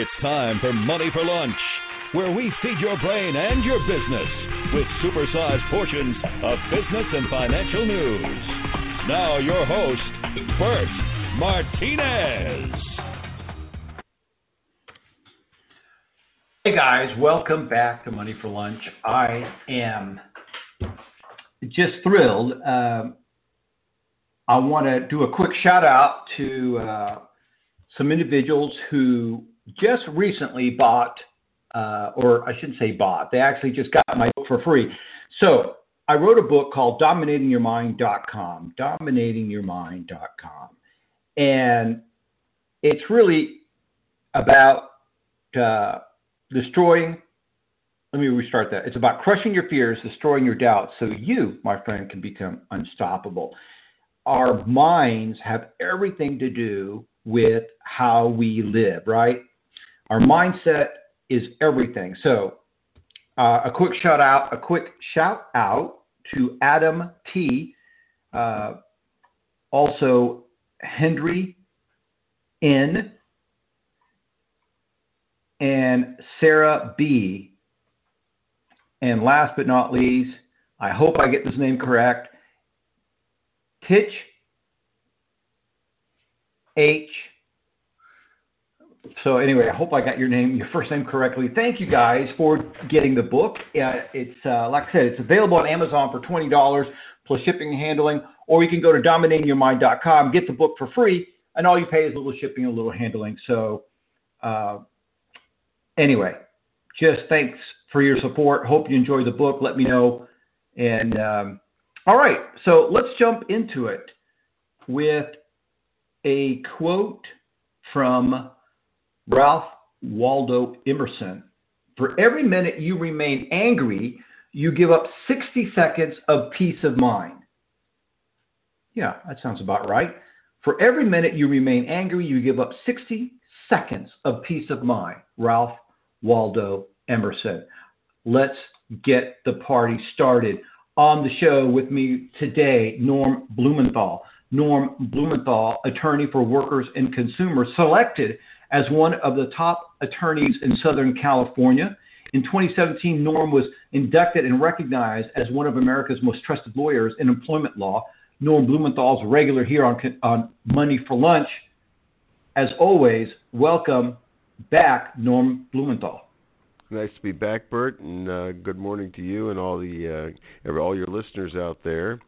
It's time for Money for Lunch, where we feed your brain and your business with supersized portions of business and financial news. Now, your host, Bert Martinez. Hey guys, welcome back to Money for Lunch. I am just thrilled. Um, I want to do a quick shout out to uh, some individuals who just recently bought, uh, or I shouldn't say bought, they actually just got my book for free. So I wrote a book called DominatingYourMind.com, DominatingYourMind.com. And it's really about uh, destroying, let me restart that. It's about crushing your fears, destroying your doubts, so you, my friend, can become unstoppable. Our minds have everything to do with how we live, right? Our mindset is everything. So, uh, a quick shout out, a quick shout out to Adam T. Uh, also, Henry N. and Sarah B. And last but not least, I hope I get this name correct, Titch H so anyway, I hope I got your name, your first name correctly. Thank you guys for getting the book. Uh, it's uh, like I said, it's available on Amazon for twenty dollars plus shipping and handling, or you can go to dominatingyourmind.com, get the book for free, and all you pay is a little shipping and a little handling. So uh, anyway, just thanks for your support. Hope you enjoy the book. Let me know. And um, all right, so let's jump into it with a quote from Ralph Waldo Emerson. For every minute you remain angry, you give up 60 seconds of peace of mind. Yeah, that sounds about right. For every minute you remain angry, you give up 60 seconds of peace of mind. Ralph Waldo Emerson. Let's get the party started. On the show with me today, Norm Blumenthal. Norm Blumenthal, attorney for workers and consumers, selected as one of the top attorneys in Southern California. In 2017, Norm was inducted and recognized as one of America's most trusted lawyers in employment law. Norm Blumenthal's regular here on, on Money for Lunch. As always, welcome back, Norm Blumenthal. Nice to be back, Bert, and uh, good morning to you and all the uh, all your listeners out there.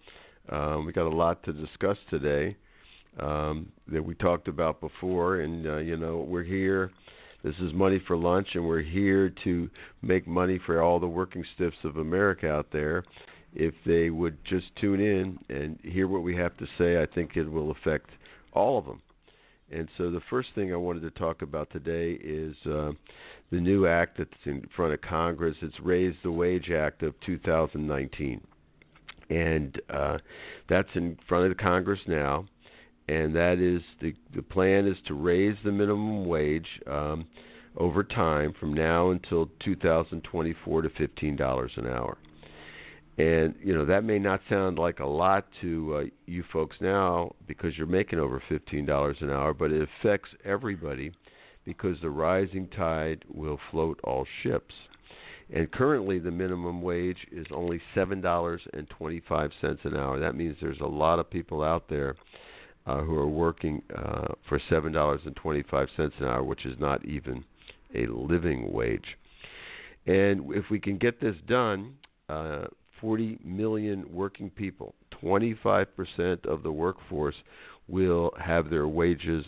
Um, we got a lot to discuss today um, that we talked about before, and uh, you know we're here. This is money for lunch, and we're here to make money for all the working stiffs of America out there. If they would just tune in and hear what we have to say, I think it will affect all of them. And so the first thing I wanted to talk about today is uh, the new act that's in front of Congress. It's Raise the Wage Act of 2019 and uh, that's in front of the Congress now. And that is the the plan is to raise the minimum wage um, over time from now until 2024 to fifteen dollars an hour. And you know that may not sound like a lot to uh, you folks now because you're making over fifteen dollars an hour, but it affects everybody because the rising tide will float all ships. And currently, the minimum wage is only seven dollars and twenty-five cents an hour. That means there's a lot of people out there uh, who are working uh, for seven dollars and twenty-five cents an hour, which is not even a living wage. And if we can get this done, uh, 40 million working people, 25% of the workforce, will have their wages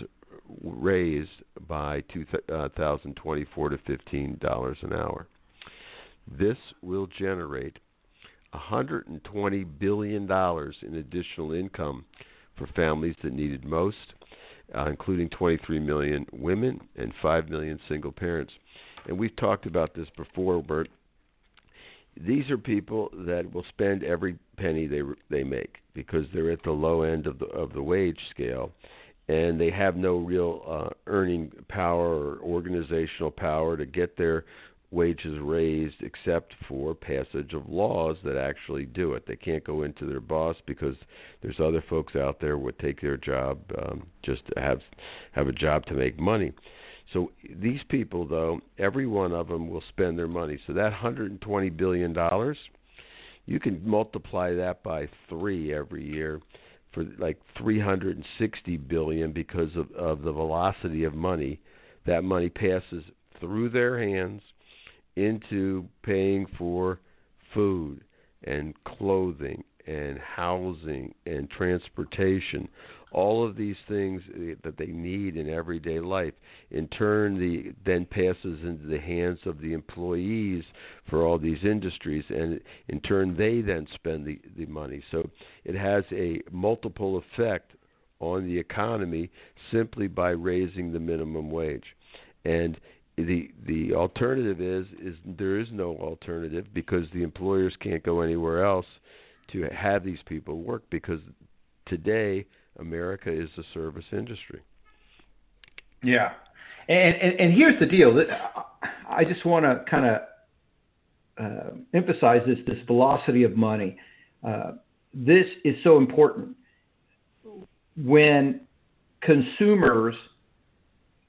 raised by 2024 to $15 an hour. This will generate $120 billion in additional income for families that needed most, uh, including 23 million women and 5 million single parents. And we've talked about this before, Bert. These are people that will spend every penny they they make because they're at the low end of the of the wage scale, and they have no real uh, earning power or organizational power to get their wages raised except for passage of laws that actually do it. They can't go into their boss because there's other folks out there would take their job um, just to have have a job to make money. So these people, though, every one of them will spend their money. So that 120 billion dollars, you can multiply that by three every year for like 360 billion because of, of the velocity of money. That money passes through their hands into paying for food and clothing and housing and transportation all of these things that they need in everyday life. In turn the then passes into the hands of the employees for all these industries and in turn they then spend the the money. So it has a multiple effect on the economy simply by raising the minimum wage. And the the alternative is is there is no alternative because the employers can't go anywhere else to have these people work because today America is a service industry. Yeah, and and, and here's the deal. I just want to kind of uh, emphasize this this velocity of money. Uh, this is so important when consumers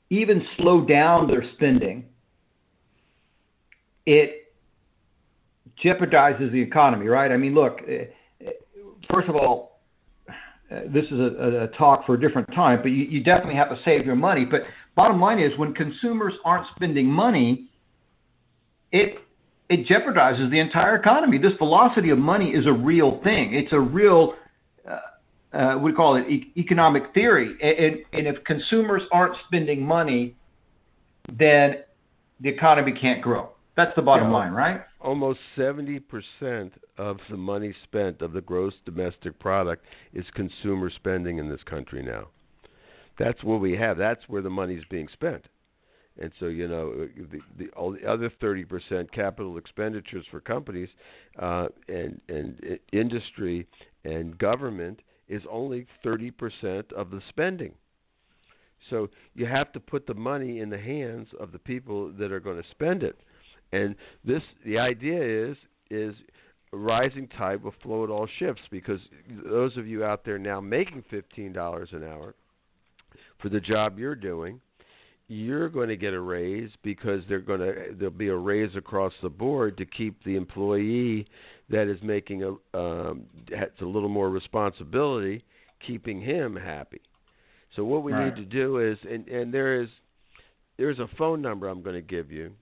even slow down their spending. It jeopardizes the economy, right? I mean, look. Eh, eh, first of all, uh, this is a, a, talk for a different time, but you, you definitely have to save your money. But bottom line is, when consumers aren't spending money, it it jeopardizes the entire economy. This velocity of money is a real thing. It's a real uh, uh, we call it e- economic theory. And, and if consumers aren't spending money, then the economy can't grow. That's the bottom yeah, line, right? Almost 70% of the money spent of the gross domestic product is consumer spending in this country now. That's what we have. That's where the money is being spent. And so, you know, the, the, all the other 30% capital expenditures for companies uh, and, and industry and government is only 30% of the spending. So you have to put the money in the hands of the people that are going to spend it. And this, the idea is, is a rising tide will float all ships because those of you out there now making fifteen dollars an hour for the job you're doing, you're going to get a raise because they're going to there'll be a raise across the board to keep the employee that is making a um, has a little more responsibility, keeping him happy. So what we right. need to do is, and and there is there's a phone number I'm going to give you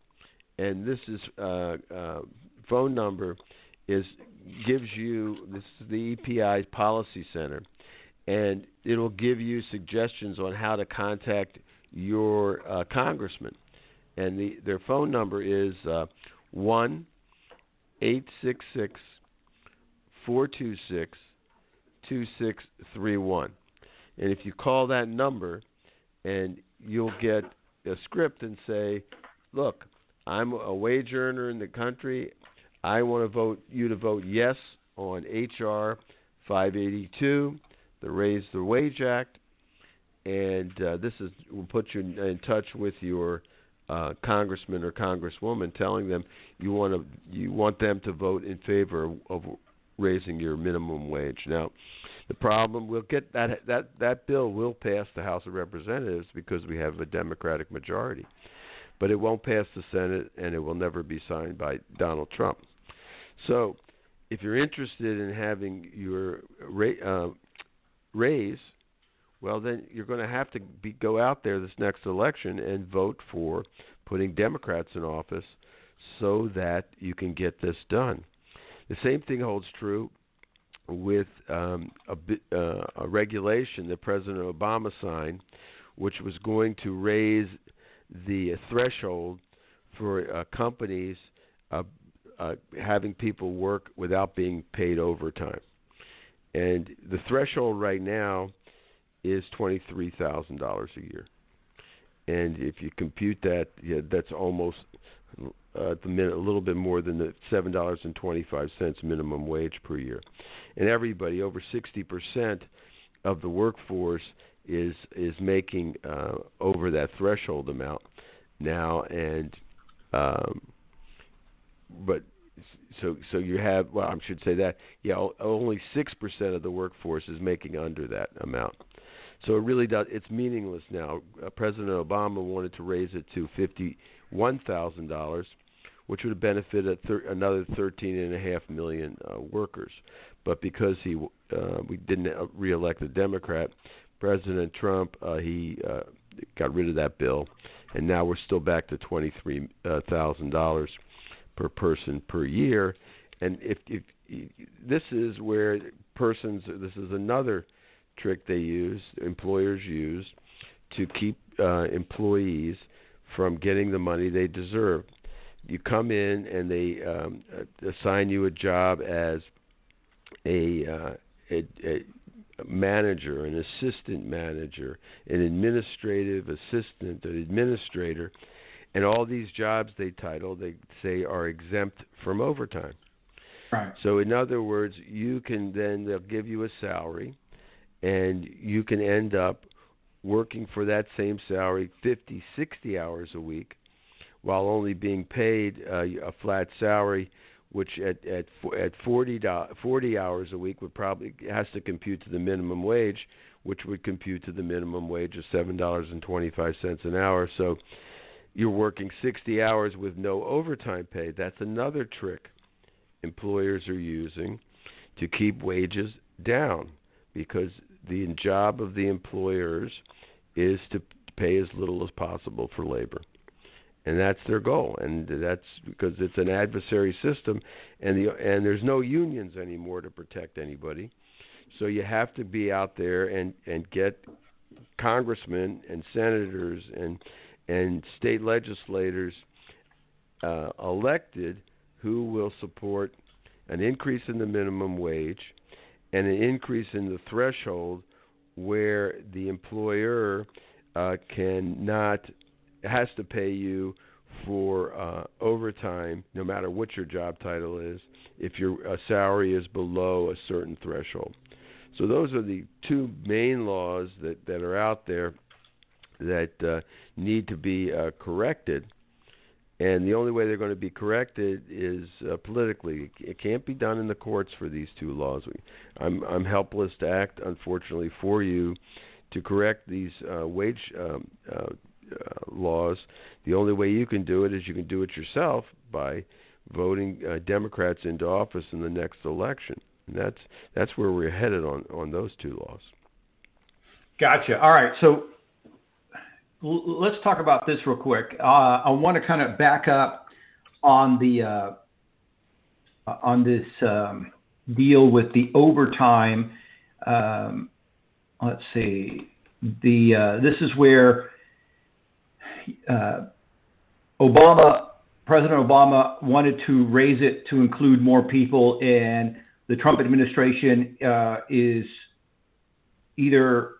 and this is uh, uh, phone number is gives you this is the EPI Policy Center, and it'll give you suggestions on how to contact your uh, congressman. And the, their phone number is uh, one eight six six four two six two six three one. And if you call that number, and you'll get a script and say, "Look, I'm a wage earner in the country. I want to vote you to vote yes on HR 582, the Raise the Wage Act, and uh, this is will put you in touch with your congressman or congresswoman, telling them you want to you want them to vote in favor of, raising your minimum wage. Now, the problem we'll get that that that bill will pass the House of Representatives because we have a Democratic majority but it won't pass the Senate and it will never be signed by Donald Trump. So, if you're interested in having your uh, raise, well, then you're going to have to be, go out there this next election and vote for putting Democrats in office so that you can get this done. The same thing holds true with um, a, uh, a regulation that President Obama signed, which was going to raise the threshold for uh, companies uh, uh, having people work without being paid overtime. And the threshold right now is twenty three thousand dollars a year. And if you compute that, yeah, that's almost uh, the a little bit more than the seven dollars and twenty five cents minimum wage per year. And everybody, over sixty percent of the workforce, is is making uh, over that threshold amount now, and um, but so so you have well I should say that yeah only six percent of the workforce is making under that amount. So it really does. It's meaningless now. Uh, President Obama wanted to raise it to fifty-one thousand dollars, which would have benefited thir- another thirteen and a half million uh, workers. But because he uh, we didn't reelect a Democrat, President Trump, uh, he uh, got rid of that bill, and now we're still back to twenty-three uh, dollars per person per year. And if, if this is where persons, this is another trick they use, employers use, to keep uh, employees from getting the money they deserve. You come in and they um, assign you a job as a, uh, a, a manager, an assistant manager, an administrative assistant, an administrator, and all these jobs they title they say are exempt from overtime. Right. So in other words, you can then they'll give you a salary, and you can end up working for that same salary 50, 60 hours a week, while only being paid uh, a flat salary, which at at at 40, 40 hours a week would probably has to compute to the minimum wage, which would compute to the minimum wage of seven dollars and twenty five cents an hour. So you're working 60 hours with no overtime pay. That's another trick employers are using to keep wages down because the job of the employers is to pay as little as possible for labor. And that's their goal, and that's because it's an adversary system, and the and there's no unions anymore to protect anybody, so you have to be out there and and get congressmen and senators and and state legislators uh, elected who will support an increase in the minimum wage and an increase in the threshold where the employer uh, cannot has to pay you for uh, overtime, no matter what your job title is, if your uh, salary is below a certain threshold. So those are the two main laws that, that are out there that uh, need to be uh, corrected. And the only way they're going to be corrected is uh, politically. It can't be done in the courts for these two laws. I'm I'm helpless to act, unfortunately, for you to correct these uh, wage um, uh, uh, laws. The only way you can do it is you can do it yourself by voting uh, Democrats into office in the next election. And that's that's where we're headed on on those two laws. Gotcha. All right. So let's talk about this real quick. Uh, I want to kind of back up on the uh, on this um, deal with the overtime. Um, let's see. The uh, this is where uh, Obama, President Obama, wanted to raise it to include more people, and the Trump administration uh, is either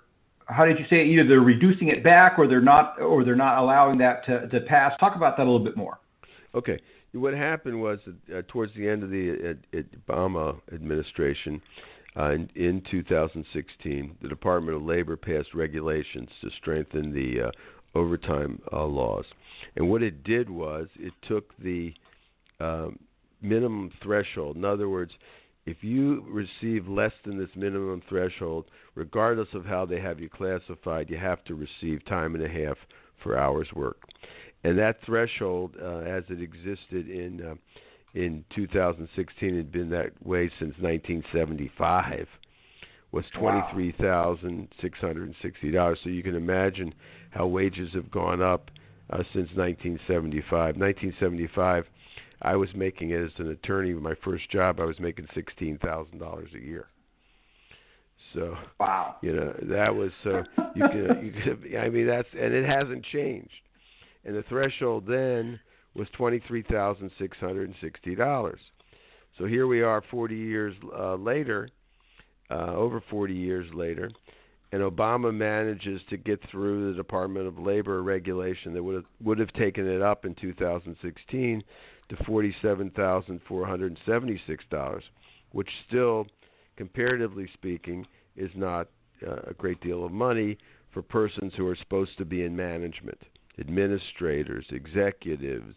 how did you say either they're reducing it back or they're not or they're not allowing that to, to pass? Talk about that a little bit more. Okay. What happened was uh, towards the end of the uh, obama administration uh, in, in 2016 the department of labor passed regulations to strengthen the uh, overtime uh, laws. And what it did was it took the um, minimum threshold. In other words if you receive less than this minimum threshold, regardless of how they have you classified, you have to receive time and a half for hours worked. And that threshold, uh, as it existed in uh, in 2016, had been that way since 1975, was twenty-three thousand six hundred and sixty dollars. So you can imagine how wages have gone up uh, since 1975. 1975 I was making it as an attorney, my first job, I was making sixteen thousand dollars a year. So wow, you know that was so you could you could I mean that's and it hasn't changed, and the threshold then was twenty three thousand six hundred and sixty dollars. So here we are, forty years uh, later, uh, over forty years later, and Obama manages to get through the Department of Labor regulation that would have would have taken it up in 2016 to $47,476, which still, comparatively speaking, is not uh, a great deal of money for persons who are supposed to be in management, administrators, executives,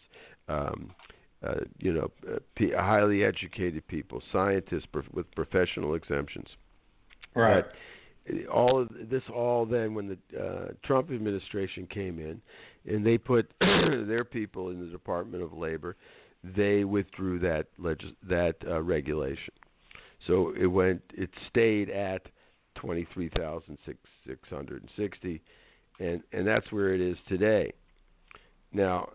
um, uh, you know, uh, p- highly educated people, scientists prof- with professional exemptions. Right. all of this all then when the uh, Trump administration came in and they put their people in the Department of Labor, they withdrew that legis- that uh, regulation. So it went it stayed at 23,660 and and that's where it is today. Now,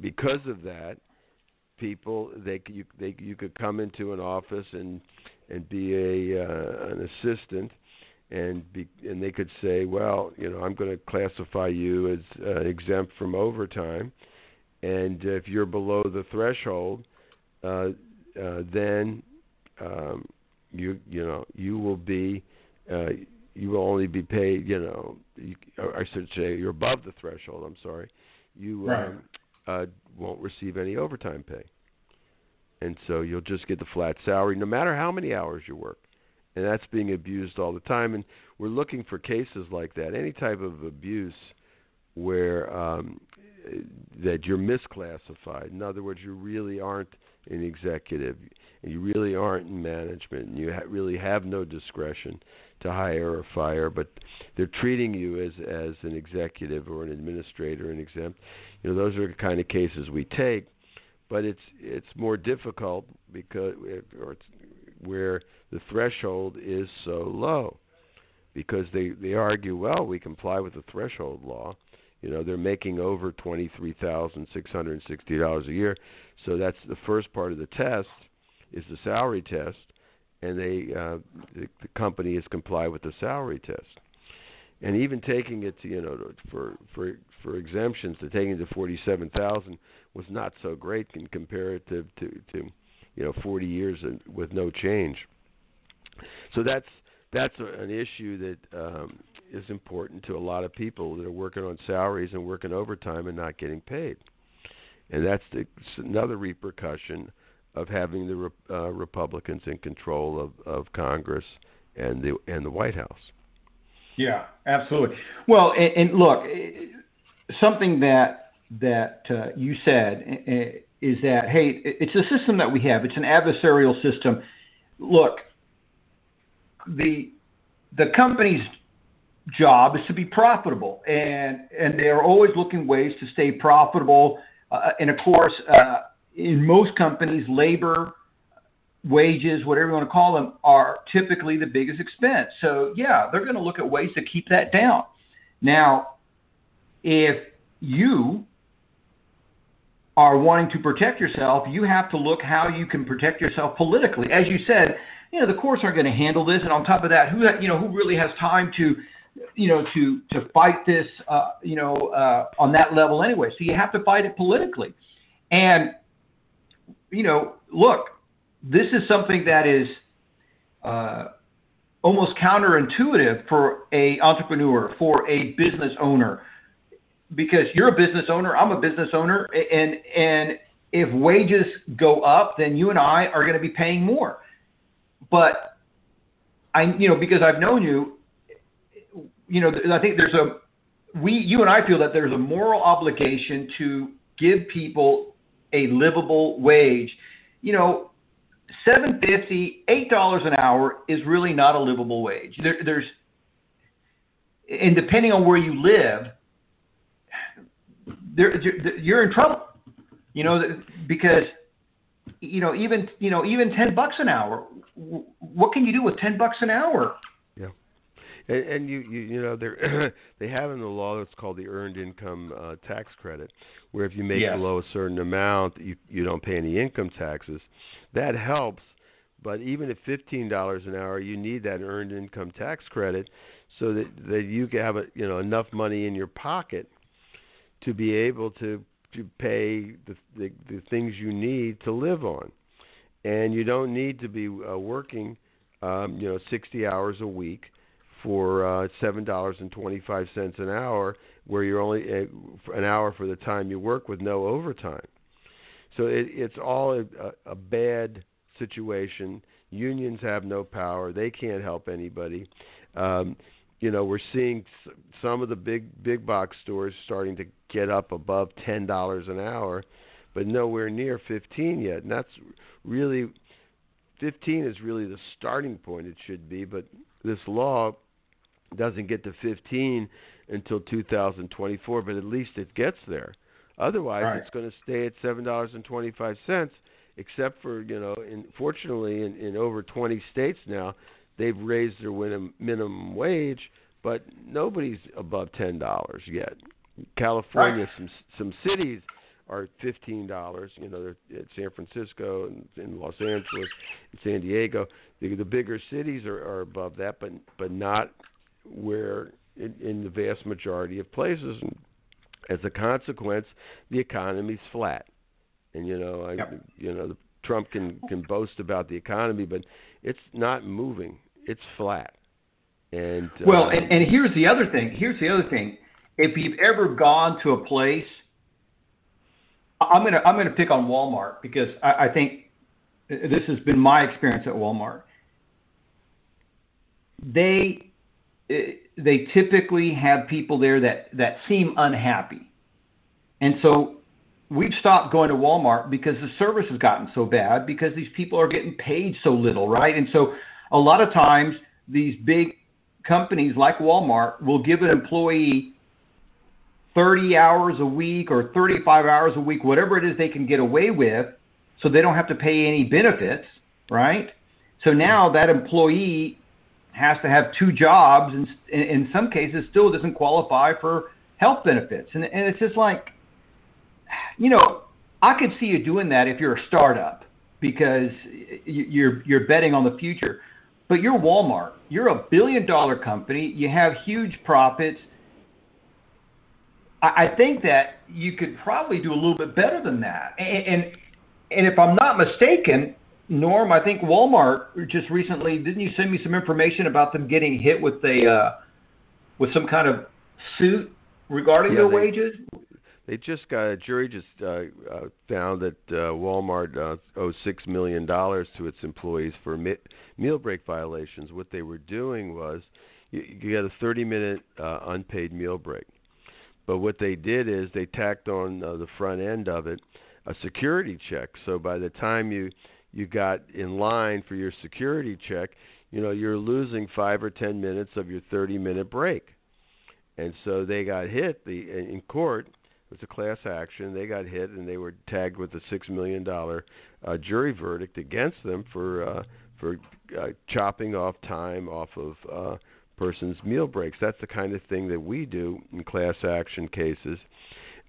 because of that, people they you they you could come into an office and and be a uh, an assistant and be and they could say, well, you know, I'm going to classify you as uh, exempt from overtime, and if you're below the threshold, uh, uh, then um, you you know you will be uh, you will only be paid. You know, you, I should say you're above the threshold. I'm sorry, you right. um, uh, won't receive any overtime pay, and so you'll just get the flat salary, no matter how many hours you work and that's being abused all the time. And we're looking for cases like that, any type of abuse where um, that you're misclassified. In other words, you really aren't an executive, and you really aren't in management, and you ha- really have no discretion to hire or fire, but they're treating you as as an executive or an administrator, an exempt. You know, those are the kind of cases we take, but it's it's more difficult because or it's where the threshold is so low because they they argue well we comply with the threshold law. You know they're making over twenty three thousand six hundred and sixty dollars a year. So that's the first part of the test is the salary test and they uh the, the company has complied with the salary test and even taking it to you know for for for exemptions to taking it to forty seven thousand was not so great in comparative to to you know 40 years with no change. So that's that's an issue that um, is important to a lot of people that are working on salaries and working overtime and not getting paid, and that's the, another repercussion of having the uh, Republicans in control of, of Congress and the and the White House. Yeah, absolutely. Well, and, and look, something that that uh, you said is that hey, it's a system that we have. It's an adversarial system. Look, the the company's job is to be profitable, and and they are always looking ways to stay profitable. Uh, and of course, uh, in most companies, labor, wages, whatever you want to call them, are typically the biggest expense. So yeah, they're going to look at ways to keep that down. Now, if you are wanting to protect yourself, you have to look how you can protect yourself politically. As you said, you know the courts aren't going to handle this, and on top of that, who you know who really has time to, you know, to to fight this, uh, you know, uh, on that level anyway. So you have to fight it politically, and you know, look, this is something that is. Uh, almost counterintuitive for a entrepreneur, for a business owner, because you're a business owner, I'm a business owner, and and if wages go up, then you and I are going to be paying more. But I, you know, because I've known you, you know, I think there's a we, you and I feel that there's a moral obligation to give people a livable wage. You know, seven fifty, eight dollars an hour is really not a livable wage. There, there's, and depending on where you live, there, you're in trouble. You know, because you know even you know even ten bucks an hour. What can you do with ten bucks an hour? And, and you you you know they they have in the law that's called the earned income uh, tax credit, where if you make yes. below a certain amount, you you don't pay any income taxes. That helps, but even at fifteen dollars an hour, you need that earned income tax credit so that that you can have a, you know enough money in your pocket to be able to to pay the, the the things you need to live on, and you don't need to be uh, working, um, you know, 60 hours a week for uh, seven dollars and twenty five cents an hour, where you're only uh, an hour for the time you work with no overtime. So it, it's all a, a bad situation. Unions have no power; they can't help anybody. Um, you know we're seeing some of the big big box stores starting to get up above ten dollars an hour, but nowhere near fifteen yet. And that's really fifteen is really the starting point. It should be, but this law doesn't get to 15 until 2024, but at least it gets there. Otherwise, right. it's going to stay at seven dollars and 25 cents. Except for you know, in, fortunately, in, in over 20 states now, they've raised their minimum wage, but nobody's above ten dollars yet. California, right. some some cities are fifteen dollars. You know, they're at San Francisco and in Los Angeles, and San Diego. The, the bigger cities are, are above that, but but not where in, in the vast majority of places. And as a consequence, the economy's flat. And you know, I, yep. you know, the, Trump can can boast about the economy, but it's not moving. It's flat. And well, uh, and, and here's the other thing. Here's the other thing. If you've ever gone to a place, I'm gonna I'm gonna pick on Walmart because I, I think this has been my experience at Walmart. They they typically have people there that that seem unhappy, and so we've stopped going to Walmart because the service has gotten so bad because these people are getting paid so little, right? And so a lot of times these big companies like Walmart will give an employee 30 hours a week or 35 hours a week, whatever it is they can get away with, so they don't have to pay any benefits, right? So now that employee has to have two jobs and in some cases still doesn't qualify for health benefits. And, and it's just like, you know, I could see you doing that if you're a startup because you're you're betting on the future. But you're Walmart. You're a billion dollar company. You have huge profits. I, I think that you could probably do a little bit better than that. And, and and if I'm not mistaken, Norm, I think Walmart just recently didn't you send me some information about them getting hit with a uh, with some kind of suit regarding yeah, their they, wages? They just got a jury just uh, uh, found that uh, Walmart uh, owes six million dollars to its employees for mi- meal break violations. What they were doing was you, you get a 30-minute uh, unpaid meal break, but what they did is they tacked on uh, the front end of it a security check. So by the time you you got in line for your security check, you know you're losing five or ten minutes of your 30-minute break, and so they got hit the in court it was a class action. They got hit, and they were tagged with a six million dollar uh, jury verdict against them for uh, for uh, chopping off time off of uh, persons' meal breaks. That's the kind of thing that we do in class action cases.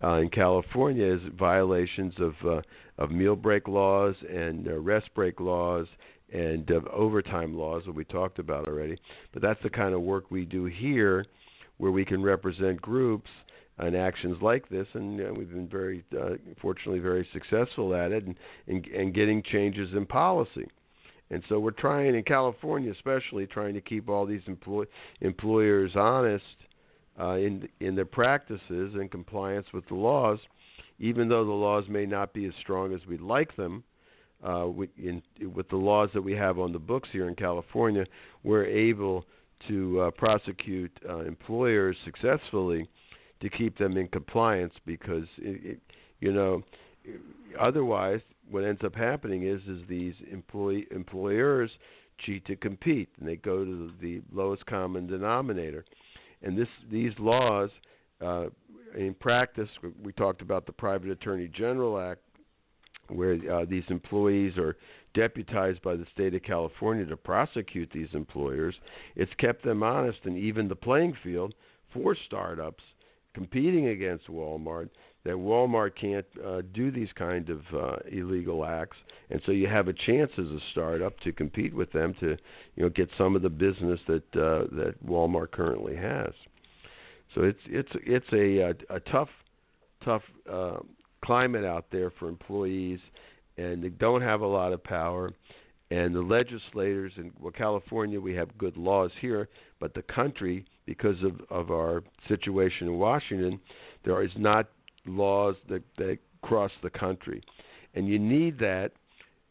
Uh, in California, is violations of uh, of meal break laws and uh, rest break laws and uh, overtime laws that we talked about already. But that's the kind of work we do here, where we can represent groups and actions like this, and uh, we've been very, uh, fortunately, very successful at it, and, and and getting changes in policy. And so we're trying in California, especially, trying to keep all these employ- employers honest uh, in in their practices and compliance with the laws, even though the laws may not be as strong as we'd like them. Uh, with, in, with the laws that we have on the books here in California, we're able to uh, prosecute uh, employers successfully to keep them in compliance because it, it, you know otherwise what ends up happening is is these employee employers cheat to compete and they go to the lowest common denominator and this these laws uh, in practice we talked about the private attorney general act where uh, these employees are deputized by the state of California to prosecute these employers. It's kept them honest and even the playing field for startups competing against Walmart that Walmart can't uh, do these kind of uh, illegal acts, and so you have a chance as a startup to compete with them to you know get some of the business that uh, that Walmart currently has. So it's it's it's a a, a tough tough uh, climate out there for employees, and they don't have a lot of power. And the legislators in well, California, we have good laws here, but the country because of, of our situation in Washington, there is not laws that, that cross the country. And you need that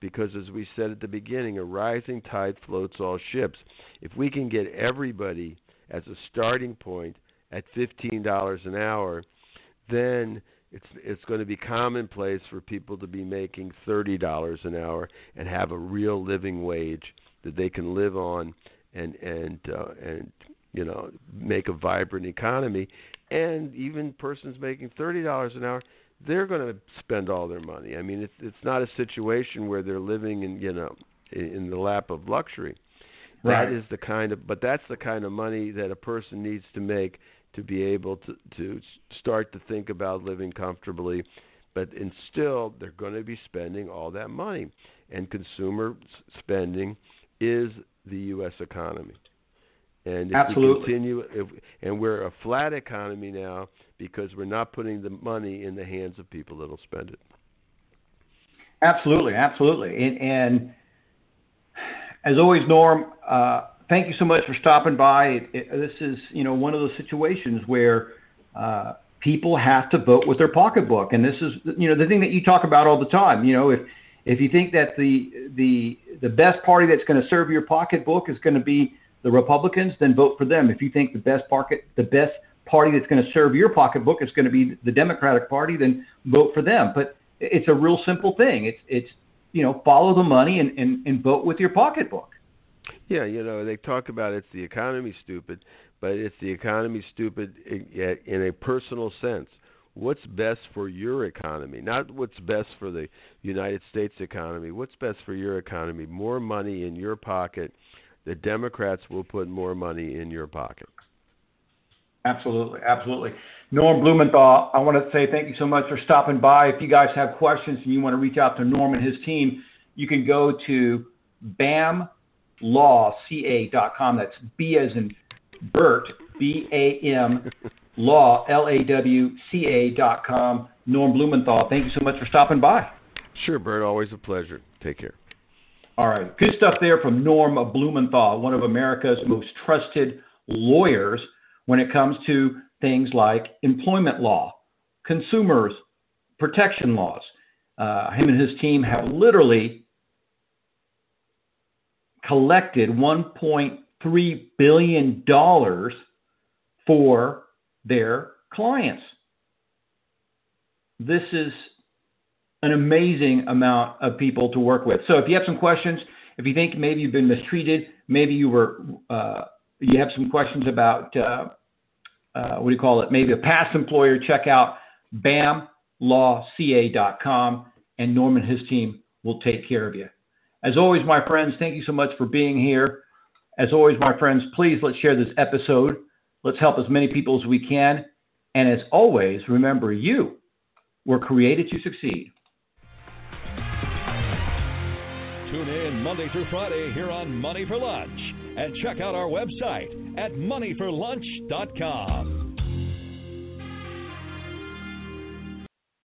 because, as we said at the beginning, a rising tide floats all ships. If we can get everybody as a starting point at $15 an hour, then it's it's going to be commonplace for people to be making thirty dollars an hour and have a real living wage that they can live on and and uh, and you know, make a vibrant economy. And even persons making thirty dollars an hour, they're going to spend all their money. I mean, it's it's not a situation where they're living in you know in the lap of luxury. Right. That is the kind of, but that's the kind of money that a person needs to make to be able to to start to think about living comfortably. But and still, they're going to be spending all that money, and consumer spending is the U.S. economy. And if Absolutely. we continue, if, and we're a flat economy now because we're not putting the money in the hands of people that'll spend it. Absolutely, absolutely. And, and as always, Norm, uh, thank you so much for stopping by. It, it, this is, you know, one of those situations where uh, people have to vote with their pocketbook, and this is, you know, the thing that you talk about all the time. You know, if if you think that the the the best party that's going to serve your pocketbook is going to be the Republicans, then vote for them. If you think the best pocket, the best party that's going to serve your pocketbook is going to be the Democratic Party, then vote for them. But it's a real simple thing. It's it's you know follow the money and, and, and vote with your pocketbook. Yeah, you know they talk about it's the economy stupid, but it's the economy stupid in, in a personal sense. What's best for your economy, not what's best for the United States economy. What's best for your economy? More money in your pocket the Democrats will put more money in your pocket. Absolutely, absolutely. Norm Blumenthal, I want to say thank you so much for stopping by. If you guys have questions and you want to reach out to Norm and his team, you can go to bamlawca.com. That's B as in Bert, B A M law, L A W C A.com. Norm Blumenthal, thank you so much for stopping by. Sure, Bert. Always a pleasure. Take care. All right. Good stuff there from Norm Blumenthal, one of America's most trusted lawyers when it comes to things like employment law, consumers protection laws. Uh, him and his team have literally collected $1.3 billion for their clients. This is an amazing amount of people to work with. So if you have some questions, if you think maybe you've been mistreated, maybe you were uh, you have some questions about uh, uh, what do you call it? Maybe a past employer. Check out bamlawca.com, and Norman and his team will take care of you. As always, my friends, thank you so much for being here. As always, my friends, please let's share this episode. Let's help as many people as we can. And as always, remember you were created to succeed. Tune in Monday through Friday here on Money for Lunch and check out our website at moneyforlunch.com.